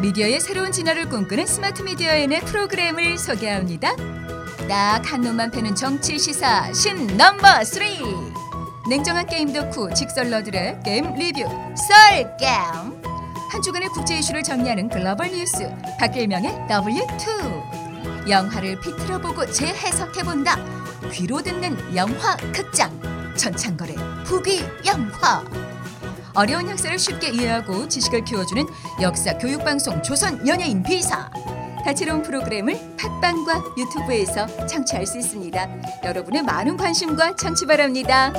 미디어의 새로운 진화를 꿈꾸는 스마트 미디어엔의 프로그램을 소개합니다. 딱 한 놈만 패는 정치 시사 신 넘버 3. 냉정한 게임 덕후 직설러들의 게임 리뷰 썰게임. 한 주간의 국제 이슈를 정리하는 글로벌 뉴스 박길명의 W2. 영화를 비틀어 보고 재해석해 본다. 귀로 듣는 영화 극장 전창걸의 부귀 영화. 어려운 역사를 쉽게 이해하고 지식을 키워주는 역사 교육 방송 조선 연예인 비사. 다채로운 프로그램을 팟빵과 유튜브에서 청취할 수 있습니다. 여러분의 많은 관심과 청취 바랍니다.